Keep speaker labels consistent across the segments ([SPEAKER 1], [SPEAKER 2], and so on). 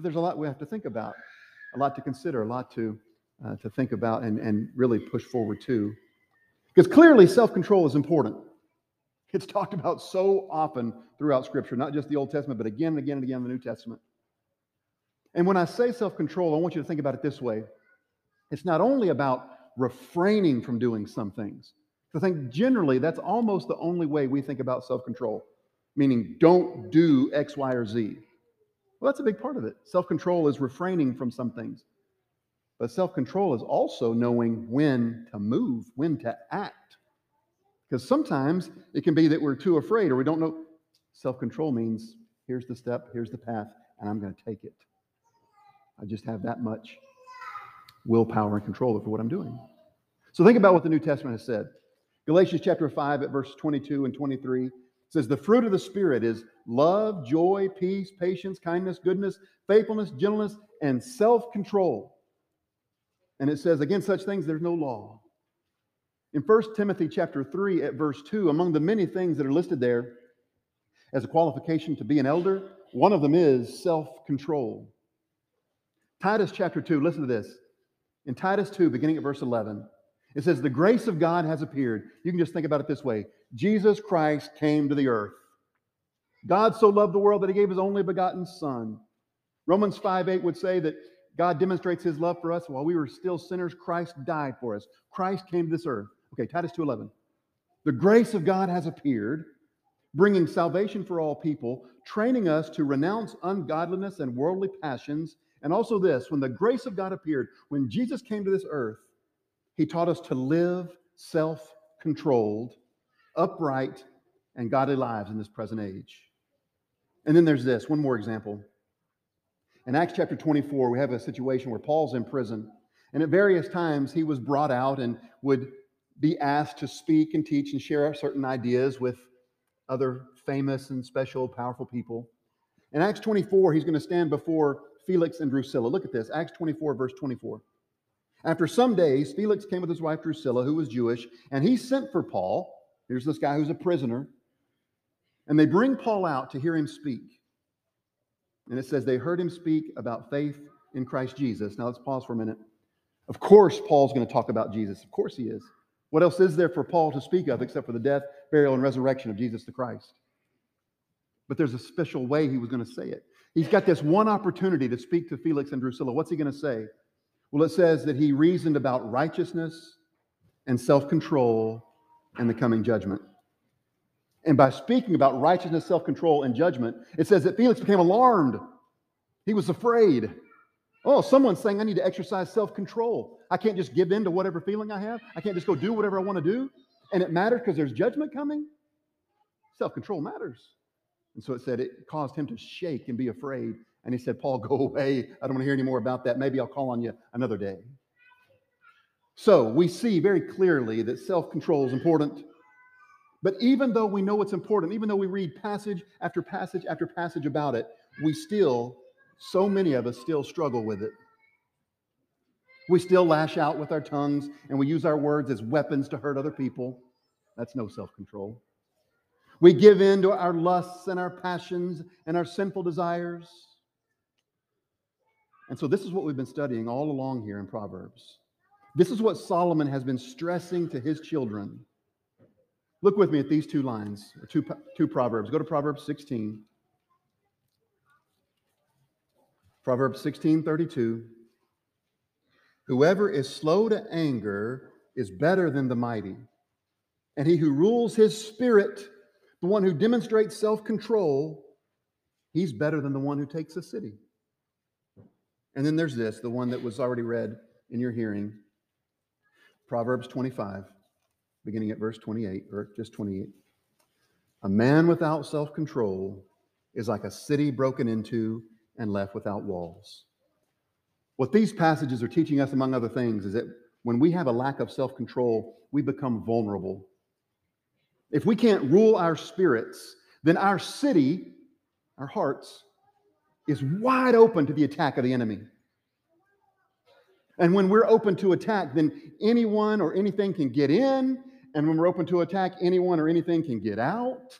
[SPEAKER 1] But there's a lot we have to think about, a lot to consider, a lot to, uh, to think about and, and really push forward to. Because clearly, self control is important. It's talked about so often throughout Scripture, not just the Old Testament, but again and again and again in the New Testament. And when I say self control, I want you to think about it this way it's not only about refraining from doing some things. I think generally that's almost the only way we think about self control, meaning don't do X, Y, or Z. Well, that's a big part of it. Self control is refraining from some things. But self control is also knowing when to move, when to act. Because sometimes it can be that we're too afraid or we don't know. Self control means here's the step, here's the path, and I'm going to take it. I just have that much willpower and control over what I'm doing. So think about what the New Testament has said. Galatians chapter 5 at verse 22 and 23 says, The fruit of the Spirit is love, joy, peace, patience, kindness, goodness, faithfulness, gentleness, and self control. And it says, Against such things there's no law. In 1 Timothy chapter 3 at verse 2, among the many things that are listed there as a qualification to be an elder, one of them is self control. Titus chapter 2, listen to this. In Titus 2, beginning at verse 11, it says, The grace of God has appeared. You can just think about it this way Jesus Christ came to the earth. God so loved the world that he gave his only begotten Son. Romans 5 8 would say that God demonstrates his love for us while we were still sinners. Christ died for us. Christ came to this earth. Okay, Titus 2:11. The grace of God has appeared, bringing salvation for all people, training us to renounce ungodliness and worldly passions and also, this when the grace of God appeared, when Jesus came to this earth, he taught us to live self controlled, upright, and godly lives in this present age. And then there's this one more example. In Acts chapter 24, we have a situation where Paul's in prison, and at various times he was brought out and would be asked to speak and teach and share certain ideas with other famous and special, powerful people. In Acts 24, he's going to stand before Felix and Drusilla. Look at this Acts 24, verse 24. After some days, Felix came with his wife Drusilla, who was Jewish, and he sent for Paul. Here's this guy who's a prisoner. And they bring Paul out to hear him speak. And it says they heard him speak about faith in Christ Jesus. Now let's pause for a minute. Of course, Paul's going to talk about Jesus. Of course, he is. What else is there for Paul to speak of except for the death, burial, and resurrection of Jesus the Christ? But there's a special way he was going to say it. He's got this one opportunity to speak to Felix and Drusilla. What's he going to say? Well, it says that he reasoned about righteousness and self control and the coming judgment. And by speaking about righteousness, self control, and judgment, it says that Felix became alarmed. He was afraid. Oh, someone's saying I need to exercise self control. I can't just give in to whatever feeling I have. I can't just go do whatever I want to do. And it matters because there's judgment coming. Self control matters. And so it said it caused him to shake and be afraid. And he said, Paul, go away. I don't want to hear any more about that. Maybe I'll call on you another day. So we see very clearly that self control is important. But even though we know it's important, even though we read passage after passage after passage about it, we still, so many of us still struggle with it. We still lash out with our tongues and we use our words as weapons to hurt other people. That's no self control. We give in to our lusts and our passions and our sinful desires. And so, this is what we've been studying all along here in Proverbs. This is what Solomon has been stressing to his children. Look with me at these two lines, two, two Proverbs. Go to Proverbs 16. Proverbs 16 32. Whoever is slow to anger is better than the mighty, and he who rules his spirit the one who demonstrates self control, he's better than the one who takes a city. And then there's this, the one that was already read in your hearing Proverbs 25, beginning at verse 28, or just 28. A man without self control is like a city broken into and left without walls. What these passages are teaching us, among other things, is that when we have a lack of self control, we become vulnerable if we can't rule our spirits, then our city, our hearts, is wide open to the attack of the enemy. And when we're open to attack, then anyone or anything can get in. And when we're open to attack, anyone or anything can get out.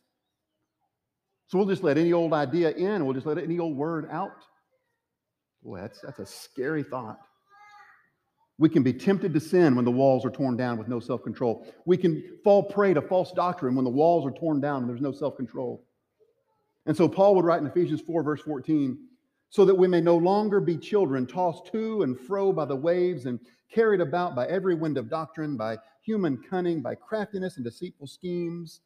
[SPEAKER 1] So we'll just let any old idea in, we'll just let any old word out. Boy, that's, that's a scary thought. We can be tempted to sin when the walls are torn down with no self control. We can fall prey to false doctrine when the walls are torn down and there's no self control. And so Paul would write in Ephesians 4, verse 14, so that we may no longer be children tossed to and fro by the waves and carried about by every wind of doctrine, by human cunning, by craftiness and deceitful schemes.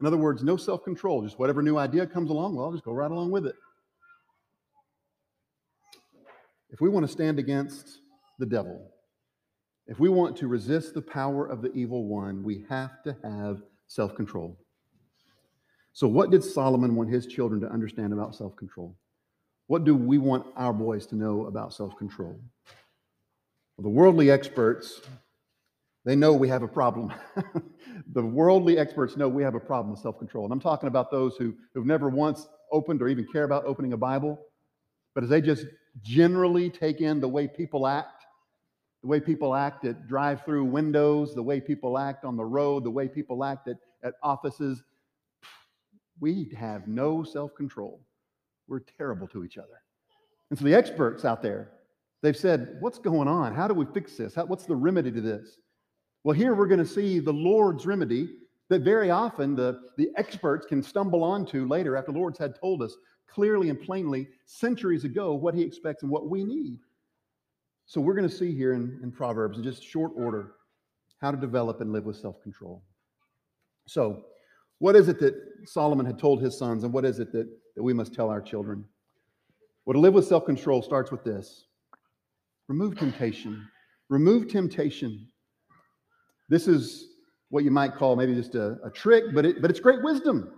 [SPEAKER 1] In other words, no self control, just whatever new idea comes along, well, I'll just go right along with it. If we want to stand against the devil, if we want to resist the power of the evil one, we have to have self control. So, what did Solomon want his children to understand about self control? What do we want our boys to know about self control? Well, the worldly experts, they know we have a problem. the worldly experts know we have a problem with self control. And I'm talking about those who, who've never once opened or even care about opening a Bible, but as they just generally take in the way people act, the way people act at drive through windows, the way people act on the road, the way people act at, at offices. We have no self control. We're terrible to each other. And so the experts out there, they've said, What's going on? How do we fix this? How, what's the remedy to this? Well, here we're going to see the Lord's remedy that very often the, the experts can stumble onto later after the Lord's had told us clearly and plainly centuries ago what he expects and what we need. So we're going to see here in, in Proverbs, in just short order, how to develop and live with self control. So, what is it that Solomon had told his sons, and what is it that, that we must tell our children? Well, to live with self control starts with this remove temptation. Remove temptation. This is what you might call maybe just a, a trick, but, it, but it's great wisdom.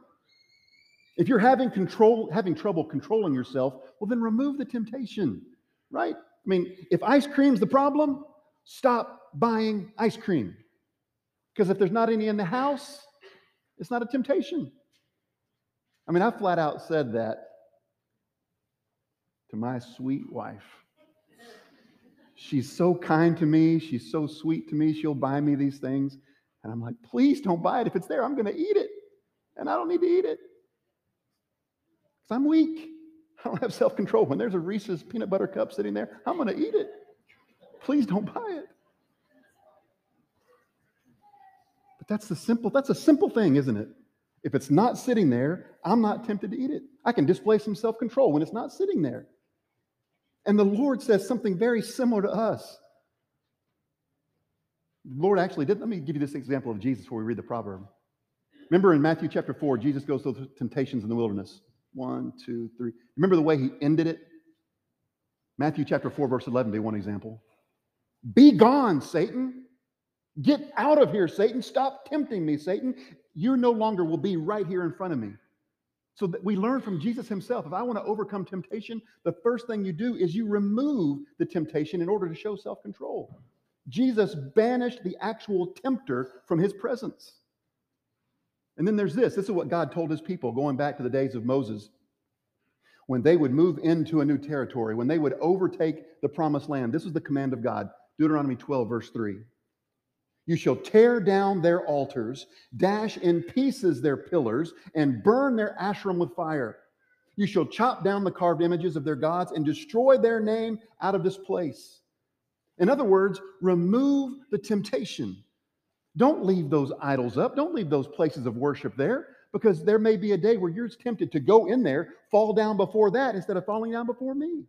[SPEAKER 1] If you're having control, having trouble controlling yourself, well, then remove the temptation, right? I mean, if ice cream's the problem, stop buying ice cream. Because if there's not any in the house, it's not a temptation. I mean, I flat out said that to my sweet wife. She's so kind to me. She's so sweet to me. She'll buy me these things. And I'm like, please don't buy it. If it's there, I'm going to eat it. And I don't need to eat it. Because I'm weak. I don't have self control. When there's a Reese's peanut butter cup sitting there, I'm going to eat it. Please don't buy it. But that's the simple, that's a simple thing, isn't it? If it's not sitting there, I'm not tempted to eat it. I can display some self control when it's not sitting there. And the Lord says something very similar to us. The Lord actually did. Let me give you this example of Jesus before we read the proverb. Remember in Matthew chapter 4, Jesus goes through temptations in the wilderness. One, two, three. Remember the way he ended it? Matthew chapter 4, verse 11 be one example. Be gone, Satan. Get out of here, Satan. Stop tempting me, Satan. You no longer will be right here in front of me. So that we learn from Jesus himself. If I want to overcome temptation, the first thing you do is you remove the temptation in order to show self control. Jesus banished the actual tempter from his presence. And then there's this this is what God told his people going back to the days of Moses. When they would move into a new territory, when they would overtake the promised land, this was the command of God Deuteronomy 12, verse 3. You shall tear down their altars, dash in pieces their pillars, and burn their Asherim with fire. You shall chop down the carved images of their gods and destroy their name out of this place. In other words, remove the temptation. Don't leave those idols up. Don't leave those places of worship there because there may be a day where you're tempted to go in there, fall down before that instead of falling down before me.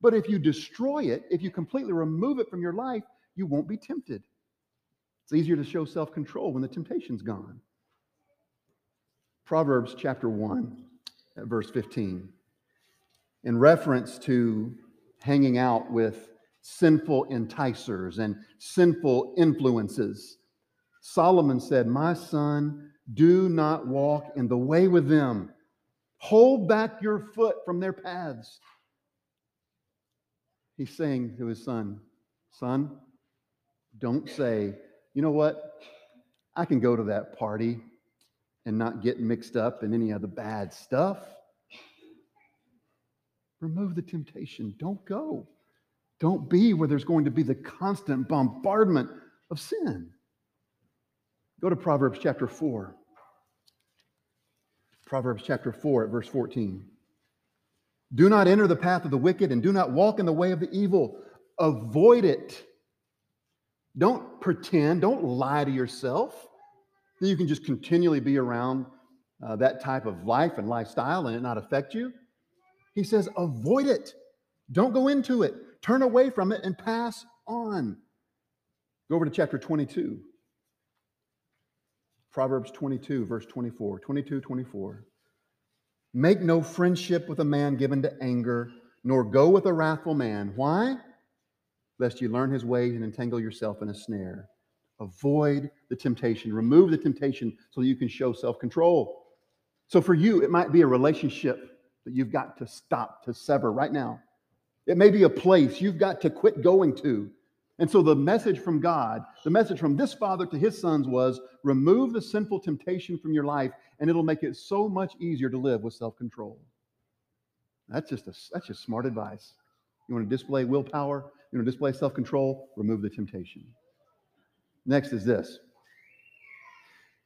[SPEAKER 1] But if you destroy it, if you completely remove it from your life, you won't be tempted. It's easier to show self control when the temptation's gone. Proverbs chapter 1, uh, verse 15. In reference to hanging out with sinful enticers and sinful influences, Solomon said, My son, do not walk in the way with them. Hold back your foot from their paths. He's saying to his son, Son, don't say, you know what? I can go to that party and not get mixed up in any of the bad stuff. Remove the temptation. Don't go. Don't be where there's going to be the constant bombardment of sin. Go to Proverbs chapter 4. Proverbs chapter 4 at verse 14. Do not enter the path of the wicked and do not walk in the way of the evil. Avoid it. Don't pretend, don't lie to yourself that you can just continually be around uh, that type of life and lifestyle and it not affect you. He says, avoid it. Don't go into it. Turn away from it and pass on. Go over to chapter 22. Proverbs 22, verse 24. 22, 24. Make no friendship with a man given to anger, nor go with a wrathful man. Why? Lest you learn his ways and entangle yourself in a snare. Avoid the temptation. Remove the temptation so that you can show self control. So for you, it might be a relationship that you've got to stop, to sever right now. It may be a place you've got to quit going to. And so the message from God, the message from this father to his sons was remove the sinful temptation from your life and it'll make it so much easier to live with self-control. That's just a, that's just smart advice. You want to display willpower, you to display self-control, remove the temptation. Next is this.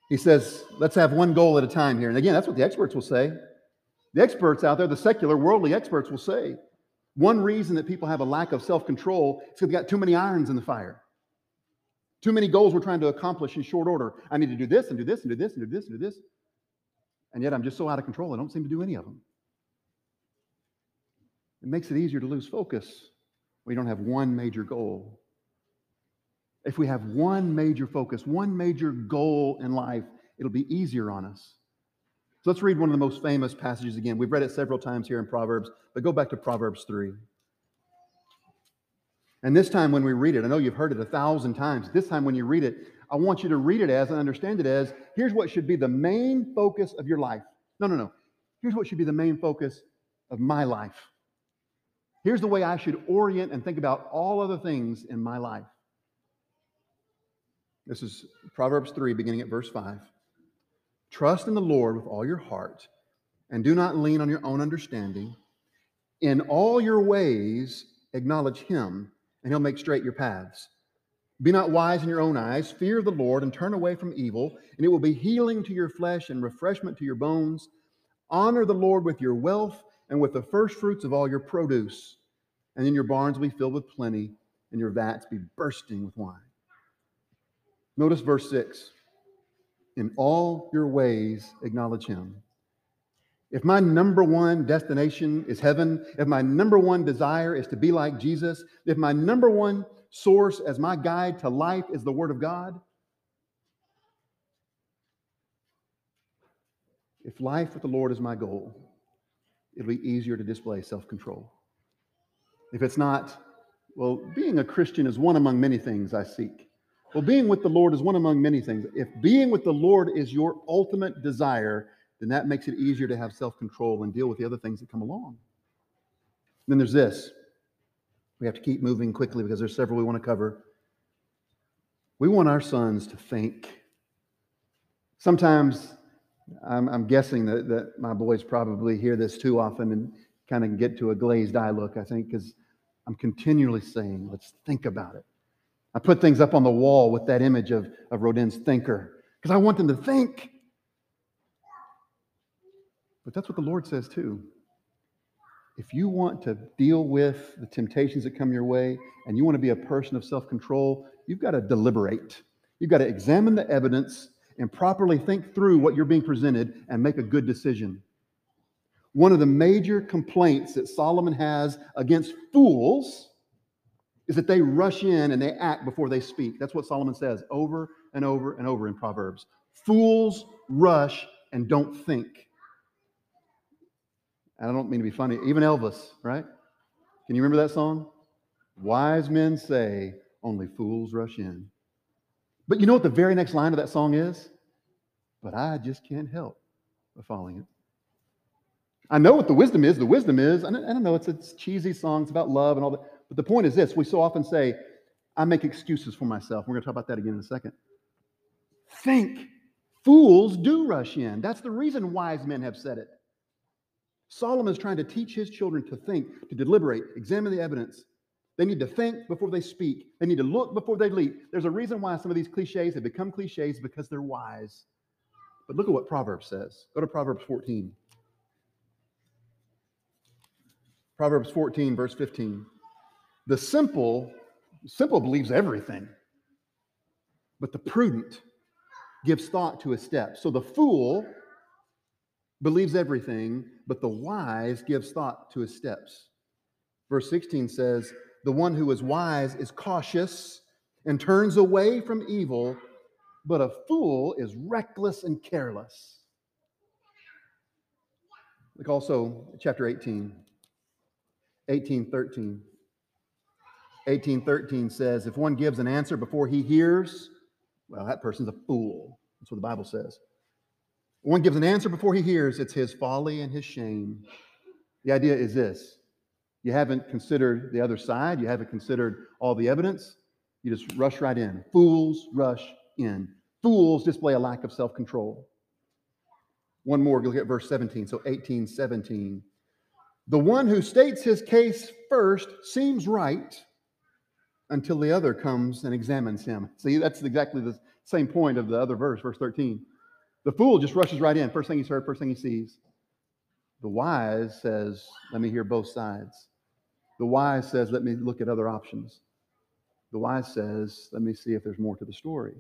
[SPEAKER 1] He says, let's have one goal at a time here. And again, that's what the experts will say. The experts out there, the secular, worldly experts will say one reason that people have a lack of self control is because they've got too many irons in the fire. Too many goals we're trying to accomplish in short order. I need to do this and do this and do this and do this and do this. And yet I'm just so out of control, I don't seem to do any of them. It makes it easier to lose focus you don't have one major goal. If we have one major focus, one major goal in life, it'll be easier on us. So let's read one of the most famous passages again. We've read it several times here in Proverbs, but go back to Proverbs 3. And this time when we read it, I know you've heard it a thousand times. This time when you read it, I want you to read it as and understand it as here's what should be the main focus of your life. No, no, no. Here's what should be the main focus of my life. Here's the way I should orient and think about all other things in my life. This is Proverbs 3, beginning at verse 5. Trust in the Lord with all your heart and do not lean on your own understanding. In all your ways, acknowledge him, and he'll make straight your paths. Be not wise in your own eyes. Fear the Lord and turn away from evil, and it will be healing to your flesh and refreshment to your bones. Honor the Lord with your wealth and with the first fruits of all your produce. And then your barns will be filled with plenty, and your vats be bursting with wine. Notice verse 6 in all your ways, acknowledge him. If my number one destination is heaven, if my number one desire is to be like Jesus, if my number one source as my guide to life is the Word of God, if life with the Lord is my goal, it'll be easier to display self control. If it's not, well, being a Christian is one among many things I seek. Well, being with the Lord is one among many things. If being with the Lord is your ultimate desire, then that makes it easier to have self control and deal with the other things that come along. Then there's this. We have to keep moving quickly because there's several we want to cover. We want our sons to think. Sometimes I'm, I'm guessing that, that my boys probably hear this too often and kind of get to a glazed eye look, I think, because I'm continually saying, let's think about it. I put things up on the wall with that image of, of Rodin's thinker because I want them to think. But that's what the Lord says too. If you want to deal with the temptations that come your way and you want to be a person of self control, you've got to deliberate. You've got to examine the evidence and properly think through what you're being presented and make a good decision. One of the major complaints that Solomon has against fools is that they rush in and they act before they speak. That's what Solomon says over and over and over in Proverbs. Fools rush and don't think. And I don't mean to be funny. Even Elvis, right? Can you remember that song? Wise men say, only fools rush in. But you know what the very next line of that song is? But I just can't help but following it. I know what the wisdom is. The wisdom is, I don't know, it's a cheesy song, it's about love and all that. But the point is this we so often say, I make excuses for myself. We're going to talk about that again in a second. Think. Fools do rush in. That's the reason wise men have said it. Solomon is trying to teach his children to think, to deliberate, examine the evidence. They need to think before they speak. They need to look before they leap. There's a reason why some of these cliches have become cliches because they're wise. But look at what Proverbs says. Go to Proverbs 14. Proverbs 14, verse 15. The simple, simple believes everything, but the prudent gives thought to his steps. So the fool believes everything, but the wise gives thought to his steps. Verse 16 says, The one who is wise is cautious and turns away from evil, but a fool is reckless and careless. Look also chapter 18, 18, 13. 1813 says, If one gives an answer before he hears, well, that person's a fool. That's what the Bible says. One gives an answer before he hears, it's his folly and his shame. The idea is this you haven't considered the other side, you haven't considered all the evidence, you just rush right in. Fools rush in. Fools display a lack of self control. One more, look at verse 17. So 18, 17. The one who states his case first seems right until the other comes and examines him. See, that's exactly the same point of the other verse, verse 13. The fool just rushes right in. First thing he's heard, first thing he sees. The wise says, Let me hear both sides. The wise says, Let me look at other options. The wise says, Let me see if there's more to the story.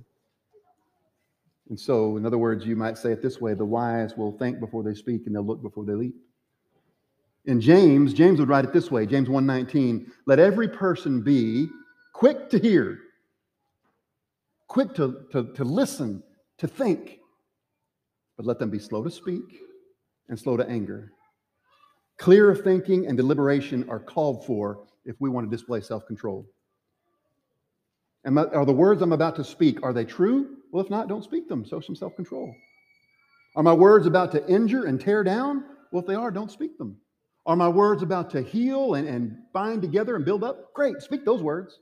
[SPEAKER 1] And so, in other words, you might say it this way the wise will think before they speak and they'll look before they leap. In James, James would write it this way James 1:19, let every person be quick to hear, quick to, to, to listen, to think, but let them be slow to speak and slow to anger. Clear thinking and deliberation are called for if we want to display self-control. Are the words I'm about to speak, are they true? Well, if not, don't speak them. Show some self-control. Are my words about to injure and tear down? Well, if they are, don't speak them. Are my words about to heal and, and bind together and build up? Great, speak those words.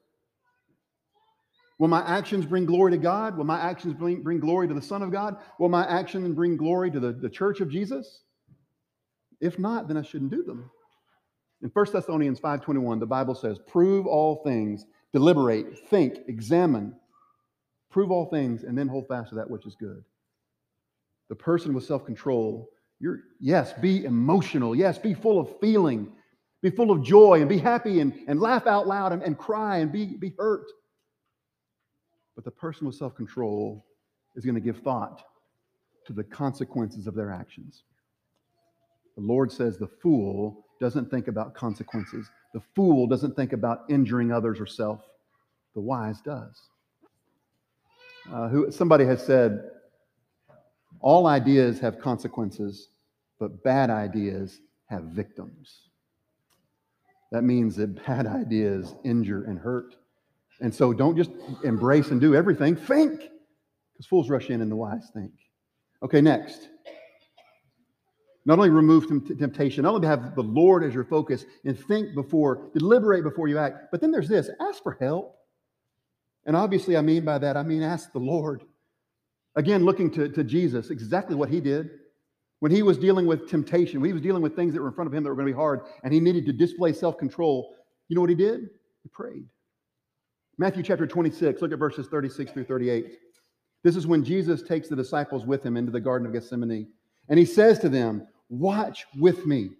[SPEAKER 1] Will my actions bring glory to God? Will my actions bring, bring glory to the Son of God? Will my actions bring glory to the, the church of Jesus? If not, then I shouldn't do them. In 1 Thessalonians 5:21, the Bible says, prove all things, deliberate, think, examine, prove all things, and then hold fast to that which is good. The person with self-control, you're yes, be emotional, yes, be full of feeling, be full of joy, and be happy and, and laugh out loud and, and cry and be, be hurt. But the person with self control is going to give thought to the consequences of their actions. The Lord says the fool doesn't think about consequences. The fool doesn't think about injuring others or self. The wise does. Uh, who, somebody has said, all ideas have consequences, but bad ideas have victims. That means that bad ideas injure and hurt. And so don't just embrace and do everything. Think, because fools rush in and the wise think. Okay, next. Not only remove temptation, not only have the Lord as your focus and think before, deliberate before you act, but then there's this ask for help. And obviously, I mean by that, I mean ask the Lord. Again, looking to, to Jesus, exactly what he did. When he was dealing with temptation, when he was dealing with things that were in front of him that were going to be hard, and he needed to display self control, you know what he did? He prayed. Matthew chapter 26, look at verses 36 through 38. This is when Jesus takes the disciples with him into the Garden of Gethsemane. And he says to them, Watch with me.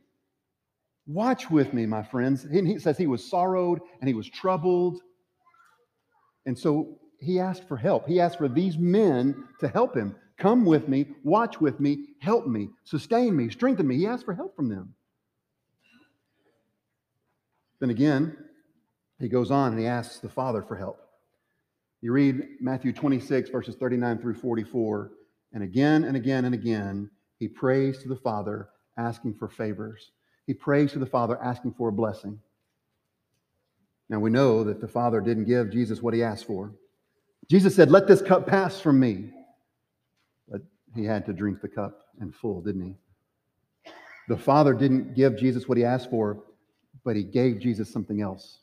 [SPEAKER 1] Watch with me, my friends. And he says he was sorrowed and he was troubled. And so he asked for help. He asked for these men to help him. Come with me, watch with me, help me, sustain me, strengthen me. He asked for help from them. Then again, he goes on and he asks the Father for help. You read Matthew 26, verses 39 through 44, and again and again and again, he prays to the Father, asking for favors. He prays to the Father, asking for a blessing. Now we know that the Father didn't give Jesus what he asked for. Jesus said, Let this cup pass from me. But he had to drink the cup in full, didn't he? The Father didn't give Jesus what he asked for, but he gave Jesus something else.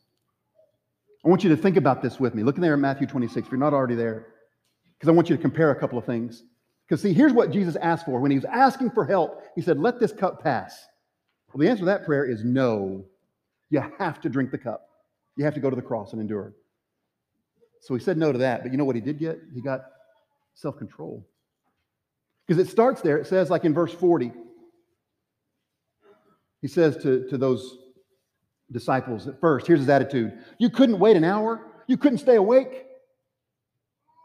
[SPEAKER 1] I want you to think about this with me. Look in there at Matthew 26, if you're not already there, because I want you to compare a couple of things. Because, see, here's what Jesus asked for. When he was asking for help, he said, Let this cup pass. Well, the answer to that prayer is no. You have to drink the cup, you have to go to the cross and endure. So he said no to that. But you know what he did get? He got self control. Because it starts there. It says, like in verse 40, he says to, to those disciples at first. Here's his attitude You couldn't wait an hour, you couldn't stay awake.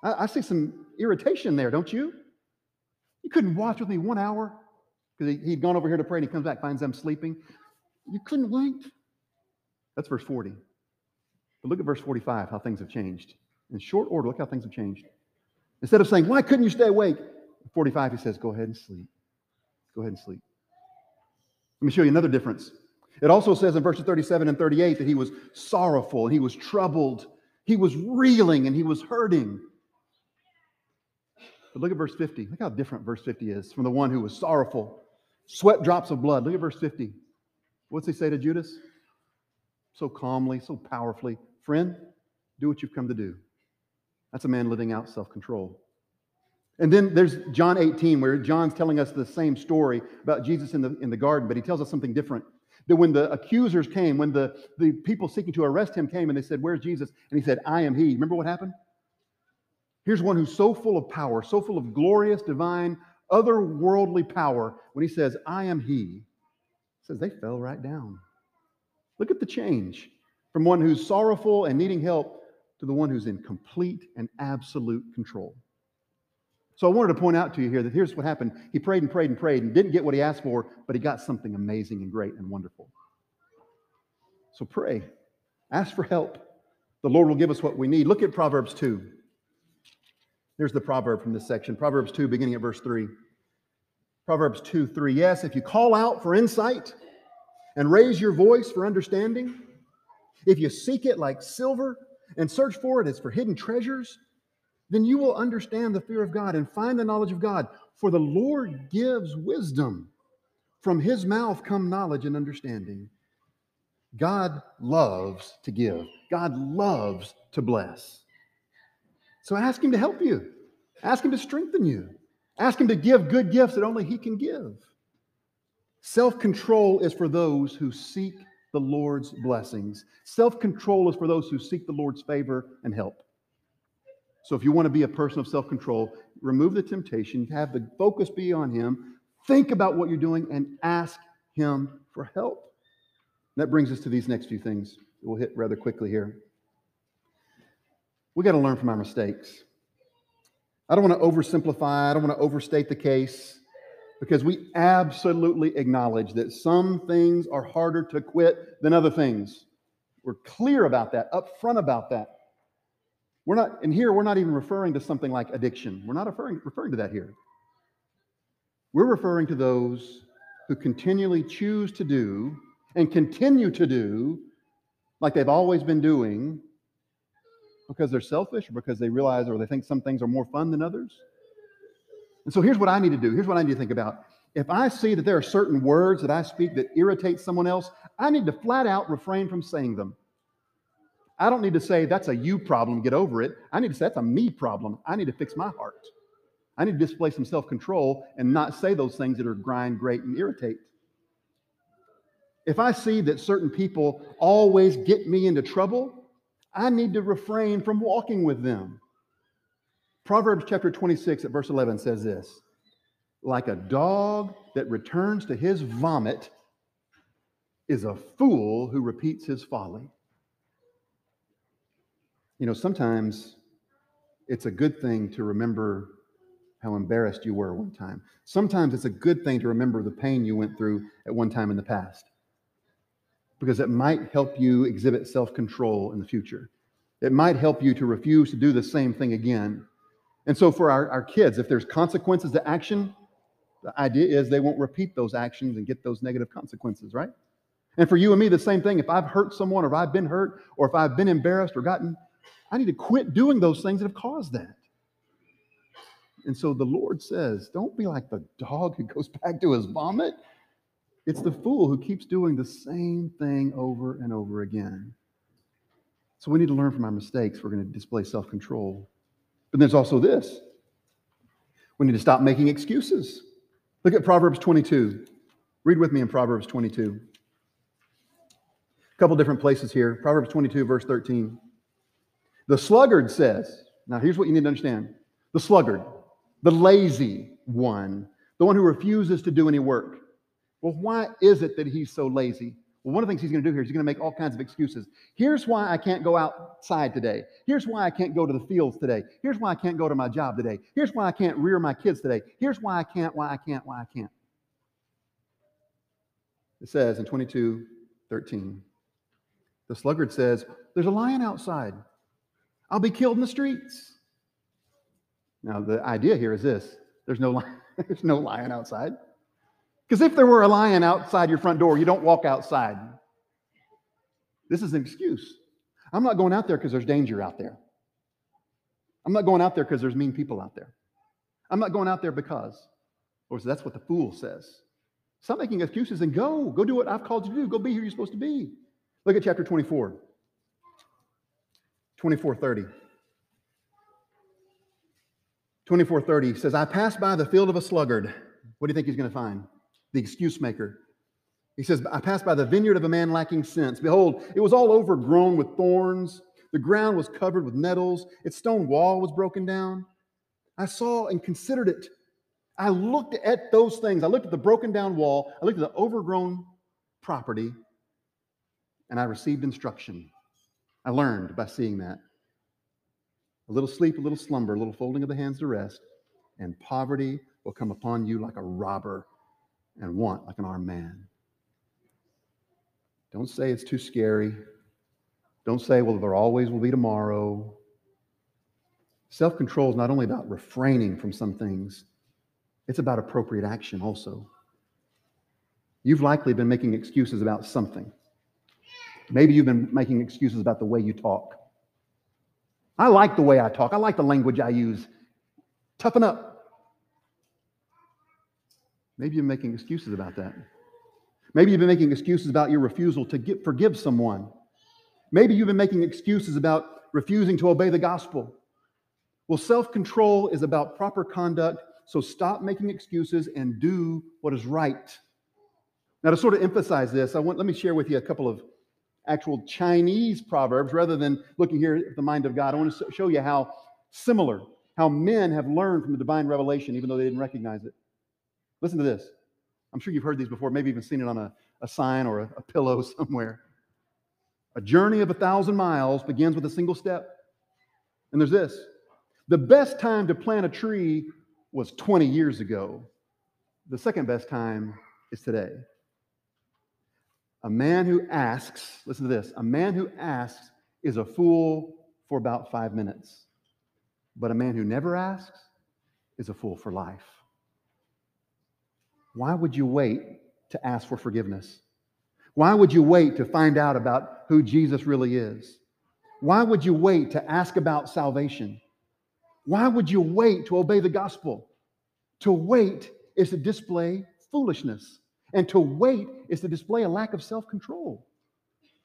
[SPEAKER 1] I, I see some irritation there, don't you? You couldn't watch with me one hour because he, he'd gone over here to pray and he comes back, finds them sleeping. You couldn't wait. That's verse 40. But look at verse 45, how things have changed. In short order, look how things have changed. Instead of saying, Why couldn't you stay awake? 45, he says, Go ahead and sleep. Go ahead and sleep. Let me show you another difference. It also says in verses 37 and 38 that he was sorrowful and he was troubled. He was reeling and he was hurting. But look at verse 50. Look how different verse 50 is from the one who was sorrowful, sweat drops of blood. Look at verse 50. What's he say to Judas? So calmly, so powerfully, friend, do what you've come to do. That's a man living out self control. And then there's John 18, where John's telling us the same story about Jesus in the, in the garden, but he tells us something different. That when the accusers came, when the, the people seeking to arrest him came and they said, Where's Jesus? And he said, I am he. Remember what happened? Here's one who's so full of power, so full of glorious, divine, otherworldly power. When he says, I am he, says they fell right down. Look at the change from one who's sorrowful and needing help to the one who's in complete and absolute control. So I wanted to point out to you here that here's what happened. He prayed and prayed and prayed and didn't get what he asked for, but he got something amazing and great and wonderful. So pray, ask for help. The Lord will give us what we need. Look at Proverbs 2. There's the proverb from this section Proverbs 2, beginning at verse 3. Proverbs 2 3. Yes, if you call out for insight and raise your voice for understanding, if you seek it like silver and search for it as for hidden treasures, then you will understand the fear of God and find the knowledge of God. For the Lord gives wisdom. From his mouth come knowledge and understanding. God loves to give, God loves to bless. So ask him to help you, ask him to strengthen you, ask him to give good gifts that only he can give. Self control is for those who seek the Lord's blessings. Self control is for those who seek the Lord's favor and help. So if you want to be a person of self control, remove the temptation, have the focus be on Him, think about what you're doing, and ask Him for help. That brings us to these next few things we'll hit rather quickly here. We got to learn from our mistakes. I don't want to oversimplify, I don't want to overstate the case because we absolutely acknowledge that some things are harder to quit than other things. We're clear about that, upfront about that. We're not, and here we're not even referring to something like addiction. We're not referring, referring to that here. We're referring to those who continually choose to do and continue to do like they've always been doing because they're selfish or because they realize or they think some things are more fun than others. And so here's what I need to do. Here's what I need to think about. If I see that there are certain words that I speak that irritate someone else, I need to flat out refrain from saying them. I don't need to say that's a you problem, get over it. I need to say that's a me problem. I need to fix my heart. I need to display some self control and not say those things that are grind, grate, and irritate. If I see that certain people always get me into trouble, I need to refrain from walking with them. Proverbs chapter 26 at verse 11 says this Like a dog that returns to his vomit is a fool who repeats his folly. You know, sometimes it's a good thing to remember how embarrassed you were one time. Sometimes it's a good thing to remember the pain you went through at one time in the past because it might help you exhibit self control in the future. It might help you to refuse to do the same thing again. And so, for our, our kids, if there's consequences to action, the idea is they won't repeat those actions and get those negative consequences, right? And for you and me, the same thing. If I've hurt someone, or if I've been hurt, or if I've been embarrassed or gotten I need to quit doing those things that have caused that. And so the Lord says, don't be like the dog who goes back to his vomit. It's the fool who keeps doing the same thing over and over again. So we need to learn from our mistakes. We're going to display self control. But there's also this we need to stop making excuses. Look at Proverbs 22. Read with me in Proverbs 22. A couple different places here. Proverbs 22, verse 13. The sluggard says, now here's what you need to understand the sluggard, the lazy one, the one who refuses to do any work. Well, why is it that he's so lazy? Well, one of the things he's going to do here is he's going to make all kinds of excuses. Here's why I can't go outside today. Here's why I can't go to the fields today. Here's why I can't go to my job today. Here's why I can't rear my kids today. Here's why I can't, why I can't, why I can't. It says in 22 13, the sluggard says, There's a lion outside. I'll be killed in the streets. Now, the idea here is this there's no, there's no lion outside. Because if there were a lion outside your front door, you don't walk outside. This is an excuse. I'm not going out there because there's danger out there. I'm not going out there because there's mean people out there. I'm not going out there because. Or that's what the fool says. Stop making excuses and go. Go do what I've called you to do. Go be who you're supposed to be. Look at chapter 24. 2430. 2430 says, I passed by the field of a sluggard. What do you think he's going to find? The excuse maker. He says, I passed by the vineyard of a man lacking sense. Behold, it was all overgrown with thorns. The ground was covered with nettles. Its stone wall was broken down. I saw and considered it. I looked at those things. I looked at the broken down wall. I looked at the overgrown property, and I received instruction. I learned by seeing that. A little sleep, a little slumber, a little folding of the hands to rest, and poverty will come upon you like a robber, and want like an armed man. Don't say it's too scary. Don't say, well, there always will be tomorrow. Self control is not only about refraining from some things, it's about appropriate action also. You've likely been making excuses about something. Maybe you've been making excuses about the way you talk. I like the way I talk. I like the language I use. Toughen up. Maybe you're making excuses about that. Maybe you've been making excuses about your refusal to get, forgive someone. Maybe you've been making excuses about refusing to obey the gospel. Well, self control is about proper conduct, so stop making excuses and do what is right. Now, to sort of emphasize this, I want, let me share with you a couple of actual Chinese proverbs rather than looking here at the mind of God. I want to show you how similar, how men have learned from the divine revelation, even though they didn't recognize it. Listen to this. I'm sure you've heard these before, maybe even seen it on a, a sign or a, a pillow somewhere. A journey of a thousand miles begins with a single step. And there's this the best time to plant a tree was 20 years ago. The second best time is today. A man who asks, listen to this, a man who asks is a fool for about five minutes. But a man who never asks is a fool for life. Why would you wait to ask for forgiveness? Why would you wait to find out about who Jesus really is? Why would you wait to ask about salvation? Why would you wait to obey the gospel? To wait is to display foolishness. And to wait is to display a lack of self control.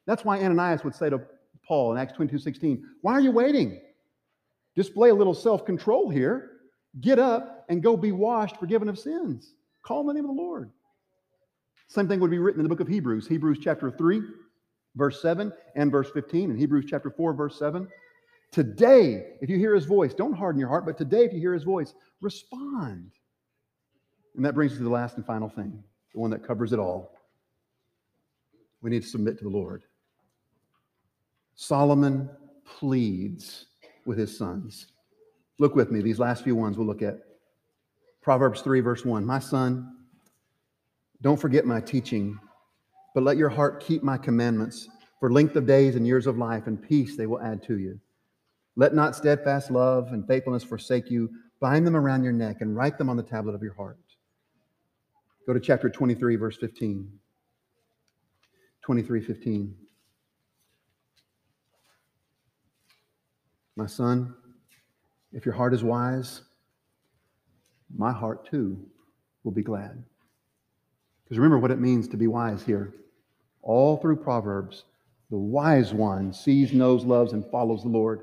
[SPEAKER 1] That's why Ananias would say to Paul in Acts 22 16, Why are you waiting? Display a little self control here. Get up and go be washed, forgiven of sins. Call on the name of the Lord. Same thing would be written in the book of Hebrews, Hebrews chapter 3, verse 7 and verse 15, and Hebrews chapter 4, verse 7. Today, if you hear his voice, don't harden your heart, but today, if you hear his voice, respond. And that brings us to the last and final thing the one that covers it all. We need to submit to the Lord. Solomon pleads with his sons. Look with me, these last few ones we'll look at. Proverbs 3, verse 1. My son, don't forget my teaching, but let your heart keep my commandments. For length of days and years of life and peace they will add to you. Let not steadfast love and faithfulness forsake you. Bind them around your neck and write them on the tablet of your heart. Go to chapter 23, verse 15. 23, 15. My son, if your heart is wise, my heart too will be glad. Because remember what it means to be wise here. All through Proverbs, the wise one sees, knows, loves, and follows the Lord.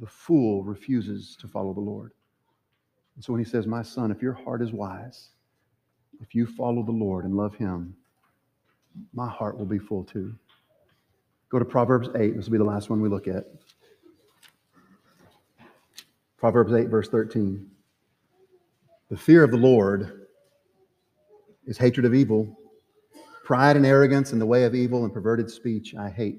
[SPEAKER 1] The fool refuses to follow the Lord. And so when he says, My son, if your heart is wise, if you follow the Lord and love Him, my heart will be full too. Go to Proverbs 8. This will be the last one we look at. Proverbs 8, verse 13. The fear of the Lord is hatred of evil. Pride and arrogance and the way of evil and perverted speech I hate.